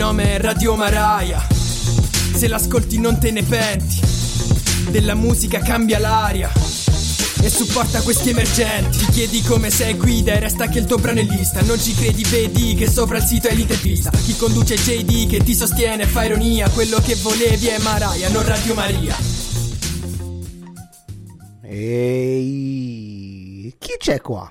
nome è Radio Maraia. Se l'ascolti non te ne penti. Della musica cambia l'aria e supporta questi emergenti. Ti chiedi come sei guida e resta che il tuo brano è lista. Non ci credi, vedi che sopra il sito è l'intervista. Chi conduce JD che ti sostiene fa ironia. Quello che volevi è Maraia, non Radio Maria. Ehi, chi c'è qua?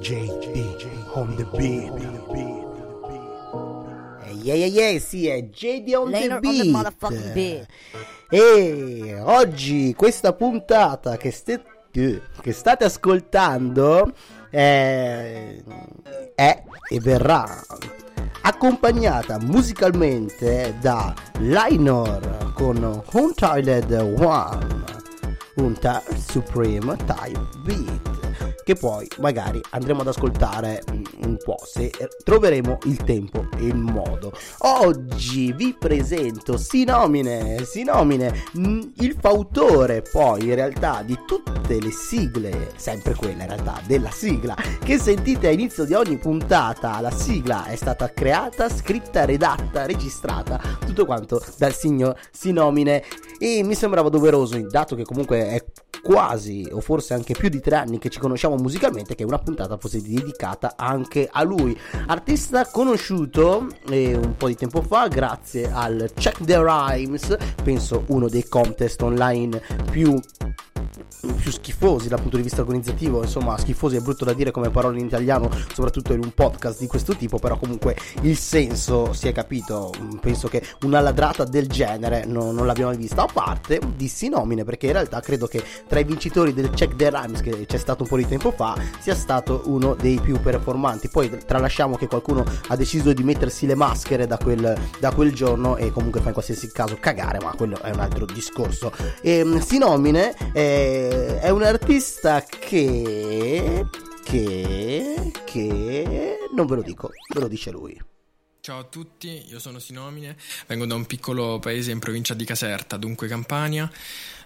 JD on the beat. Ehi, ehi, ehi, sì, è JD on Later the beat. E oggi questa puntata che, ste- che state ascoltando eh, è e verrà accompagnata musicalmente da Lionor con Untitled One, Untitled Supreme Type Beat che poi magari andremo ad ascoltare mm, un po' se troveremo il tempo e il modo. Oggi vi presento Sinomine, Sinomine, mm, il fautore poi in realtà di tutte le sigle, sempre quella in realtà della sigla che sentite a inizio di ogni puntata. La sigla è stata creata, scritta, redatta, registrata, tutto quanto dal signor Sinomine e mi sembrava doveroso, dato che comunque è quasi o forse anche più di tre anni che ci conosciamo musicalmente che una puntata fosse dedicata anche a lui. Artista conosciuto eh, un po' di tempo fa grazie al Check the Rhymes penso uno dei contest online più più schifosi dal punto di vista organizzativo, insomma schifosi è brutto da dire come parola in italiano, soprattutto in un podcast di questo tipo, però comunque il senso si è capito, penso che una ladrata del genere no, non l'abbiamo mai vista, a parte dissi nomine, perché in realtà credo che tra i vincitori del Check the Rhymes che c'è stato un po' di tempo fa sia stato uno dei più performanti, poi tralasciamo che qualcuno ha deciso di mettersi le maschere da quel, da quel giorno e comunque fa in qualsiasi caso cagare, ma quello è un altro discorso. E, si nomine... Eh, è un artista che che che non ve lo dico, ve lo dice lui. Ciao a tutti, io sono Sinomine, vengo da un piccolo paese in provincia di Caserta, dunque Campania.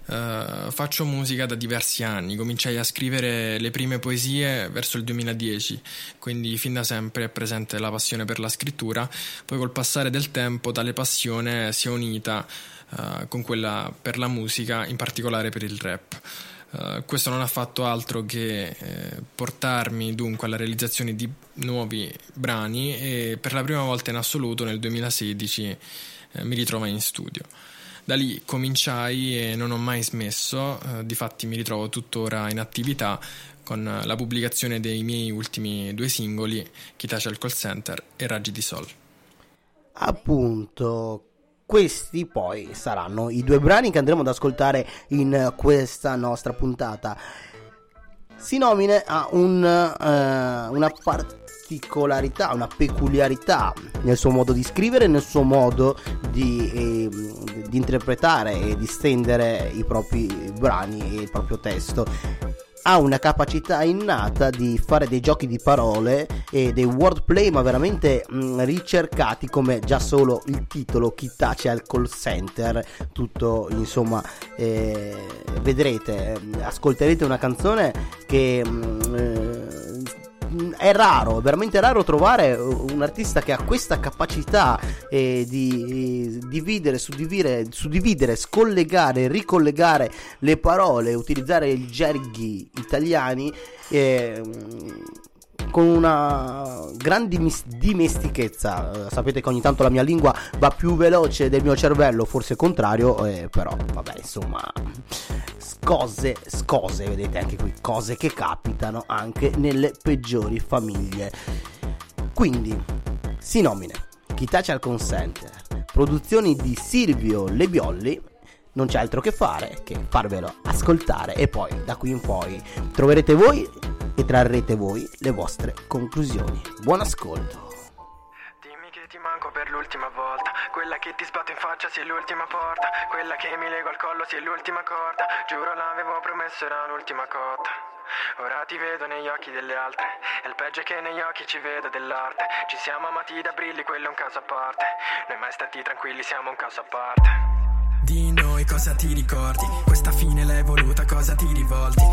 Uh, faccio musica da diversi anni, cominciai a scrivere le prime poesie verso il 2010, quindi fin da sempre è presente la passione per la scrittura, poi col passare del tempo tale passione si è unita uh, con quella per la musica, in particolare per il rap. Uh, questo non ha fatto altro che eh, portarmi dunque alla realizzazione di nuovi brani e per la prima volta in assoluto nel 2016 eh, mi ritrovai in studio. Da lì cominciai e non ho mai smesso, eh, difatti mi ritrovo tuttora in attività con la pubblicazione dei miei ultimi due singoli, tace al call center e Raggi di Sol. Appunto, questi poi saranno i due brani che andremo ad ascoltare in questa nostra puntata. Sinomine ha un, uh, una particolarità, una peculiarità nel suo modo di scrivere, nel suo modo di, eh, di interpretare e di stendere i propri brani e il proprio testo ha una capacità innata di fare dei giochi di parole e dei wordplay ma veramente mh, ricercati come già solo il titolo chi tace al call center. Tutto insomma eh, vedrete ascolterete una canzone che mh, eh, è raro, veramente raro trovare un artista che ha questa capacità eh, di dividere, suddividere, suddividere, scollegare, ricollegare le parole, utilizzare i gerghi italiani. Eh, con una grande dimestichezza. Uh, sapete che ogni tanto la mia lingua va più veloce del mio cervello, forse contrario, eh, però vabbè, insomma, cose, scose, vedete anche qui, cose che capitano anche nelle peggiori famiglie. Quindi, si nomina Chi tace al consenter, produzioni di Silvio Lebiolli, non c'è altro che fare che farvelo ascoltare e poi da qui in poi troverete voi e trarrete voi le vostre conclusioni. Buon ascolto! Dimmi che ti manco per l'ultima volta, quella che ti sbatto in faccia sia l'ultima porta, quella che mi lego al collo sia l'ultima corda, giuro l'avevo promesso era l'ultima cotta. Ora ti vedo negli occhi delle altre, e il peggio è che negli occhi ci vedo dell'arte. Ci siamo amati da brilli, quello è un caso a parte. Noi mai stati tranquilli, siamo un caso a parte. Di noi cosa ti ricordi? Questa fine l'hai voluta cosa ti rivolti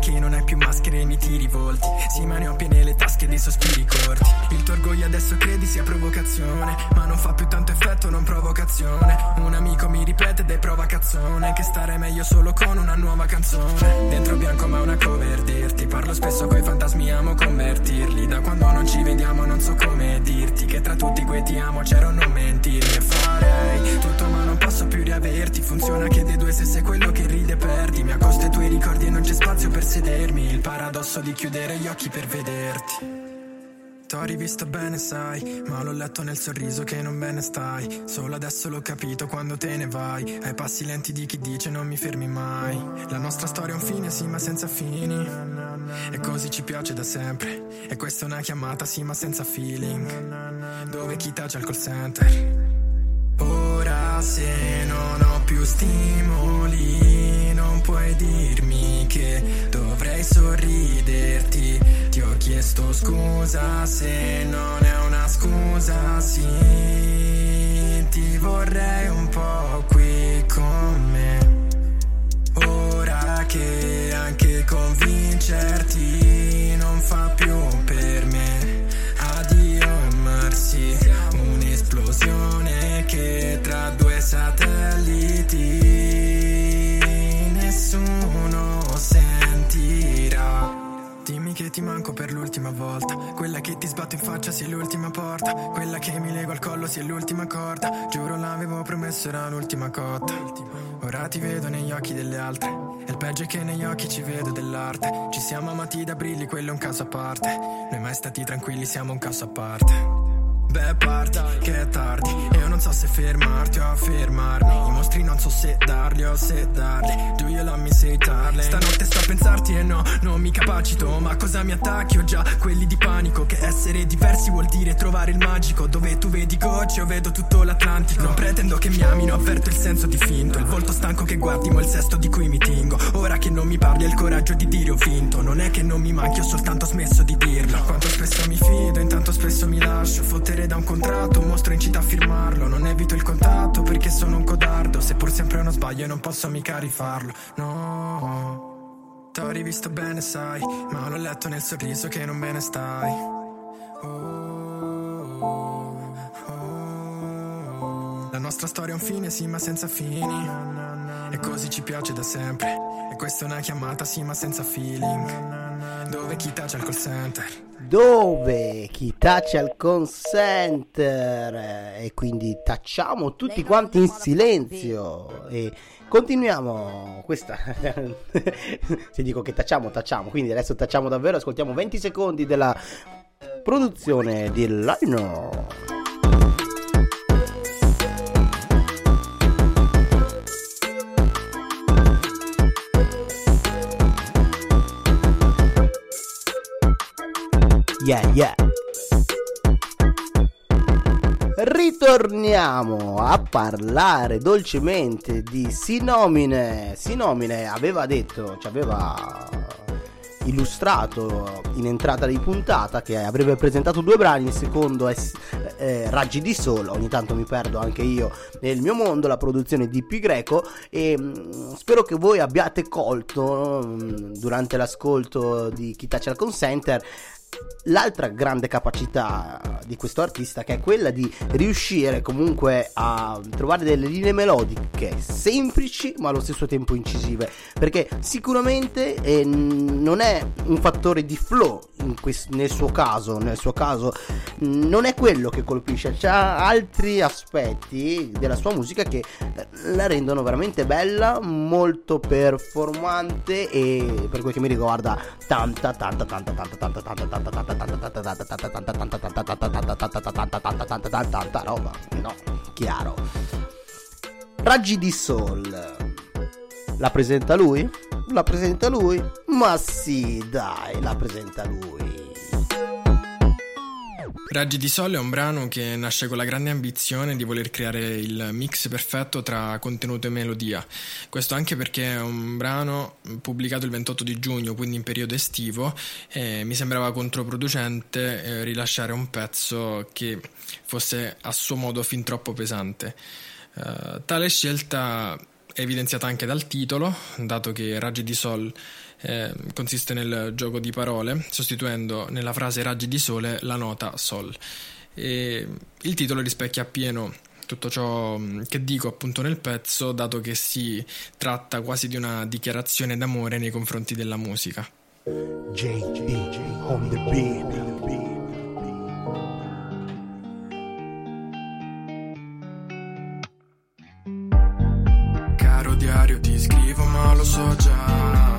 che non hai più maschere mi tiri volti. Sì ma ne ho piene le tasche dei sospiri corti. Il tuo orgoglio adesso credi sia provocazione Ma non fa più tanto effetto, non provocazione. Un amico mi ripete ed è provocazione Che stare meglio solo con una nuova canzone. Dentro bianco ma una cover dirti Parlo spesso coi fantasmi, amo convertirli. Da quando non ci vediamo non so come dirti Che tra tutti quei ti amo c'ero non mentirmi E farei tutto ma non posso più riaverti Funziona che dei due se sei quello che ride perdi. Mi accosto ai tuoi ricordi e non c'è spazio per sedermi Il paradosso di chiudere gli occhi per vederti T'ho rivisto bene, sai, ma l'ho letto nel sorriso che non bene stai. Solo adesso l'ho capito quando te ne vai. Ai passi lenti di chi dice non mi fermi mai. La nostra storia ha un fine, sì, ma senza fini. E così ci piace da sempre. E questa è una chiamata, sì, ma senza feeling. Dove chi tacia il call center. Se non ho più stimoli, non puoi dirmi che dovrei sorriderti. Ti ho chiesto scusa se non è una scusa, sì. Ti vorrei un po' qui con me. Ora che anche convincerti non fa più ti manco per l'ultima volta. Quella che ti sbatto in faccia sia l'ultima porta. Quella che mi lego al collo sia l'ultima corda. Giuro l'avevo promesso era l'ultima cotta. Ora ti vedo negli occhi delle altre. E il peggio è che negli occhi ci vedo dell'arte. Ci siamo amati da brilli, quello è un caso a parte. Noi mai stati tranquilli, siamo un caso a parte. Beh, parti, che è tardi. Io non so se fermarti o affermarmi. I mostri non so se darli o se darli. You love me, say darling? Stanotte sto a pensarti e no, non mi capacito. Ma cosa mi attacchi? Ho già quelli di panico. Che essere diversi vuol dire trovare il magico. Dove tu vedi gocce, io vedo tutto l'Atlantico. Non pretendo che mi amino, avverto il senso di finto. Il volto stanco che guardi, ma il sesto di cui mi tingo. Ora che non mi parli, il coraggio di dire ho vinto. Non è che non mi manchi, ho soltanto smesso di dirlo. Quanto spesso mi fido, intanto spesso mi lascio fottere da un contratto, un mostro incita a firmarlo. Non evito il contatto perché sono un codardo. Se pur sempre uno sbaglio, non posso mica rifarlo. No, t'ho rivisto bene, sai. Ma l'ho letto nel sorriso che non bene stai. Oh. La nostra storia ha un fine, sì, ma senza fini. E così ci piace da sempre. E questa è una chiamata, sì, ma senza feeling. Dove chi tacia il call center. dove chi taccia il consenter e quindi tacciamo tutti quanti in silenzio. E continuiamo questa se dico che tacciamo tacciamo. Quindi adesso tacciamo davvero ascoltiamo 20 secondi della produzione di Lino. Yeah, yeah. Ritorniamo a parlare dolcemente di Sinomine. Sinomine aveva detto, ci aveva illustrato in entrata di puntata che avrebbe presentato due brani, il secondo è eh, Raggi di Sole, ogni tanto mi perdo anche io nel mio mondo, la produzione di P Greco e mh, spero che voi abbiate colto mh, durante l'ascolto di Chi al Consenter l'altra grande capacità di questo artista che è quella di riuscire comunque a trovare delle linee melodiche semplici ma allo stesso tempo incisive. Perché sicuramente eh, non è un fattore di flow quest- nel suo caso nel suo caso non è quello che colpisce. C'ha altri aspetti della sua musica che la rendono veramente bella molto performante e per quel che mi riguarda tanta tanta tanta tanta tanta tanta tanta tanta roba, no, chiaro. Raggi di Sol. La presenta lui? La presenta lui? Ma sì, dai, la presenta lui. Raggi di Sole è un brano che nasce con la grande ambizione di voler creare il mix perfetto tra contenuto e melodia. Questo anche perché è un brano pubblicato il 28 di giugno, quindi in periodo estivo, e mi sembrava controproducente eh, rilasciare un pezzo che fosse a suo modo fin troppo pesante. Uh, tale scelta evidenziata anche dal titolo, dato che Raggi di Sol eh, consiste nel gioco di parole, sostituendo nella frase Raggi di Sole la nota Sol. E il titolo rispecchia appieno tutto ciò mm, che dico appunto nel pezzo, dato che si tratta quasi di una dichiarazione d'amore nei confronti della musica. JD on the beat. Diario ti scrivo ma lo so già.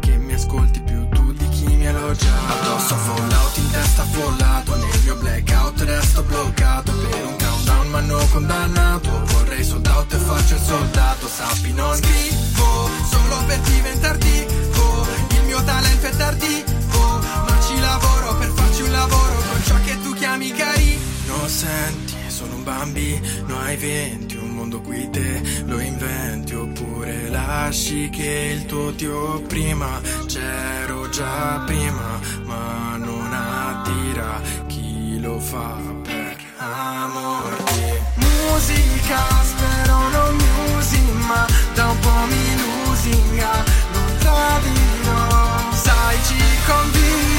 Che mi ascolti più tu di chi mi elogia. Addosso fallout in testa affollato Nel mio blackout resto bloccato. Per un countdown mi hanno condannato. Vorrei sold out e faccio il soldato. Sappi non scrivo solo per diventare tipo Il mio talento è tardivo Ma ci lavoro per farci un lavoro Con ciò che tu chiami carino Senti sono un bambino ai venti, un mondo qui te lo inventi oppure lasci che il tuo ti opprima, c'ero già prima, ma non attira chi lo fa per amorti. Musica spero non mi usi, ma da un po' mi lusinga, non tradirò, sai ci convivo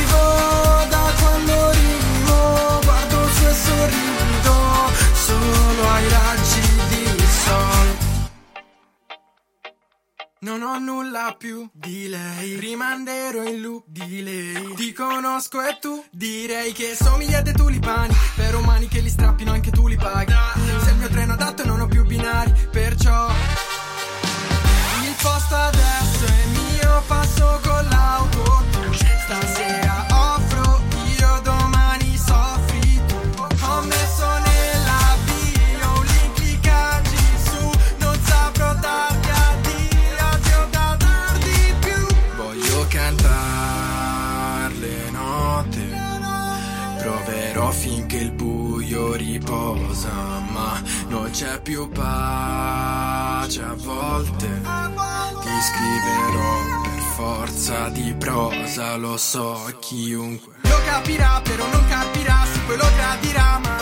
nulla più di lei, rimanderò in loop di lei. Ti conosco e tu direi che somiglia a dei tulipani, per umani che li strappino anche tu li paghi. Se il mio treno adatto non ho più binari, perciò il posto adesso è mio, passo con l'auto. Forza di prosa, lo so chiunque. Lo capirà, però non capirà, se poi lo gradirà, ma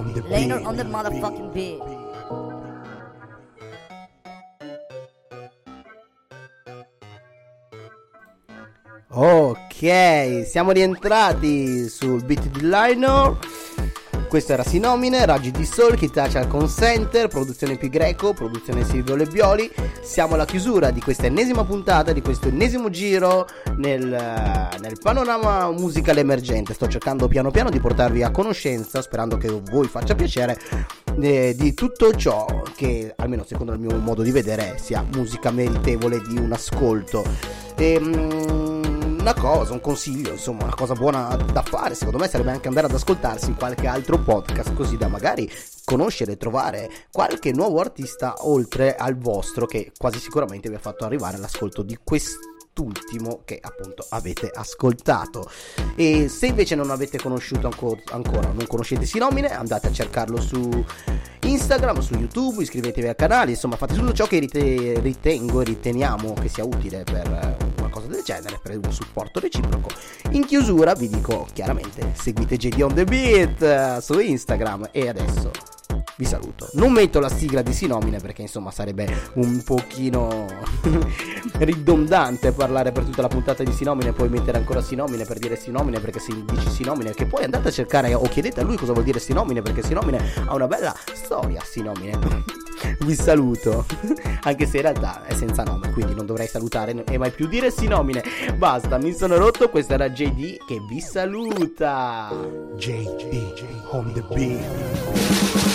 on the Later beat. on the motherfucking beat. Ok, siamo rientrati sul beat di Lino. Questo era Sinomine, Raggi di Sol, Kitacha al Consenter, produzione Pi Greco, produzione Silvio Lebbioli. Siamo alla chiusura di questa ennesima puntata, di questo ennesimo giro nel, nel panorama musicale emergente. Sto cercando piano piano di portarvi a conoscenza, sperando che voi faccia piacere, eh, di tutto ciò che, almeno secondo il mio modo di vedere, sia musica meritevole di un ascolto. Ehm una cosa, un consiglio, insomma, una cosa buona da fare, secondo me sarebbe anche andare ad ascoltarsi qualche altro podcast così da magari conoscere e trovare qualche nuovo artista oltre al vostro che quasi sicuramente vi ha fatto arrivare all'ascolto di quest'ultimo che appunto avete ascoltato. E se invece non avete conosciuto anco- ancora, non conoscete Sinomine, andate a cercarlo su Instagram, su YouTube, iscrivetevi al canale, insomma fate tutto ciò che rite- ritengo e riteniamo che sia utile per del genere, per un supporto reciproco. In chiusura vi dico chiaramente seguite JD on the Beat eh, su Instagram e adesso vi saluto. Non metto la sigla di Sinomine perché insomma sarebbe un pochino ridondante parlare per tutta la puntata di Sinomine e poi mettere ancora Sinomine per dire Sinomine perché si dice Sinomine che poi andate a cercare o chiedete a lui cosa vuol dire Sinomine perché Sinomine ha una bella storia Sinomine. vi saluto. Anche se in realtà è senza nome, quindi non dovrei salutare e mai più dire sì nomine. Basta, mi sono rotto. Questa era JD che vi saluta. JD on the beat.